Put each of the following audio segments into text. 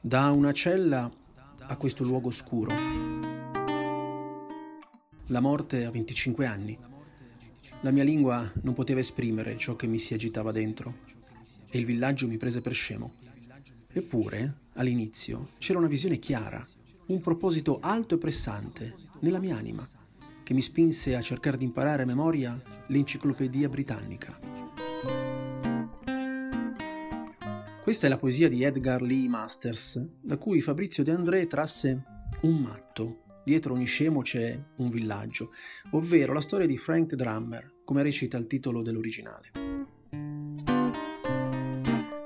Da una cella a questo luogo oscuro. La morte a 25 anni. La mia lingua non poteva esprimere ciò che mi si agitava dentro e il villaggio mi prese per scemo. Eppure, all'inizio, c'era una visione chiara, un proposito alto e pressante nella mia anima, che mi spinse a cercare di imparare a memoria l'enciclopedia britannica. Questa è la poesia di Edgar Lee Masters, da cui Fabrizio De André trasse un matto. Dietro ogni scemo c'è un villaggio, ovvero la storia di Frank Drummer, come recita il titolo dell'originale.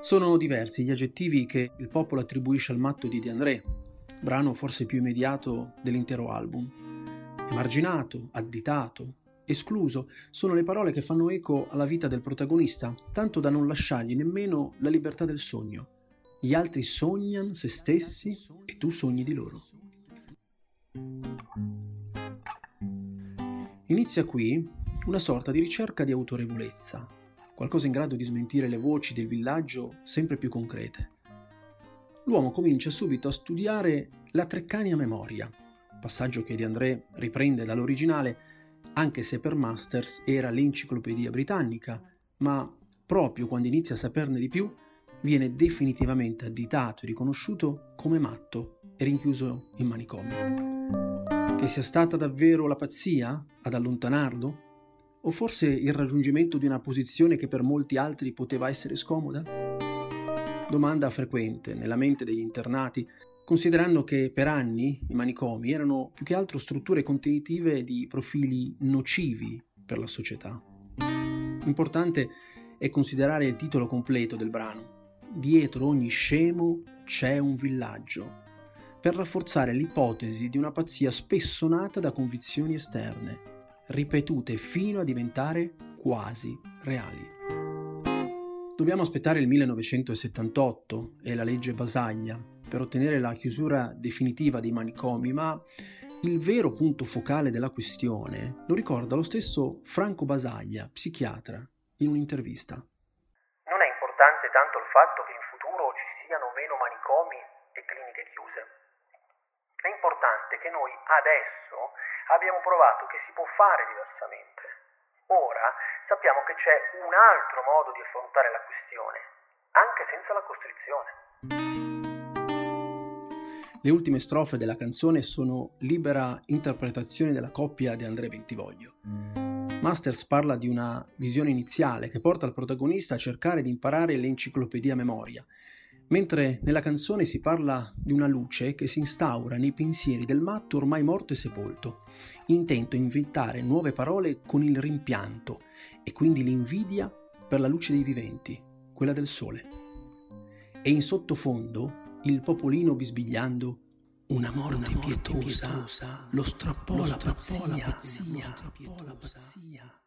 Sono diversi gli aggettivi che il popolo attribuisce al matto di De André, brano forse più immediato dell'intero album. Emarginato, additato, escluso sono le parole che fanno eco alla vita del protagonista, tanto da non lasciargli nemmeno la libertà del sogno. Gli altri sognano se stessi e tu sogni di loro. Inizia qui una sorta di ricerca di autorevolezza, qualcosa in grado di smentire le voci del villaggio sempre più concrete. L'uomo comincia subito a studiare la Treccania memoria, passaggio che Di André riprende dall'originale anche se per Masters era l'enciclopedia britannica, ma proprio quando inizia a saperne di più, viene definitivamente additato e riconosciuto come matto e rinchiuso in manicomio. Che sia stata davvero la pazzia ad allontanarlo? O forse il raggiungimento di una posizione che per molti altri poteva essere scomoda? Domanda frequente nella mente degli internati considerando che per anni i manicomi erano più che altro strutture contenitive di profili nocivi per la società. Importante è considerare il titolo completo del brano. Dietro ogni scemo c'è un villaggio, per rafforzare l'ipotesi di una pazzia spesso nata da convinzioni esterne, ripetute fino a diventare quasi reali. Dobbiamo aspettare il 1978 e la legge Basaglia per ottenere la chiusura definitiva dei manicomi, ma il vero punto focale della questione lo ricorda lo stesso Franco Basaglia, psichiatra, in un'intervista. Non è importante tanto il fatto che in futuro ci siano meno manicomi e cliniche chiuse. È importante che noi adesso abbiamo provato che si può fare diversamente. Ora sappiamo che c'è un altro modo di affrontare la questione, anche senza la costrizione. Le ultime strofe della canzone sono libera interpretazione della coppia di André Bentivoglio. Masters parla di una visione iniziale che porta il protagonista a cercare di imparare l'enciclopedia memoria, mentre nella canzone si parla di una luce che si instaura nei pensieri del matto ormai morto e sepolto, intento a inventare nuove parole con il rimpianto e quindi l'invidia per la luce dei viventi, quella del sole. E in sottofondo il popolino bisbigliando una morte, una morte pietosa, pietosa, lo strappò, lo strappò la pazzia, la pazzia.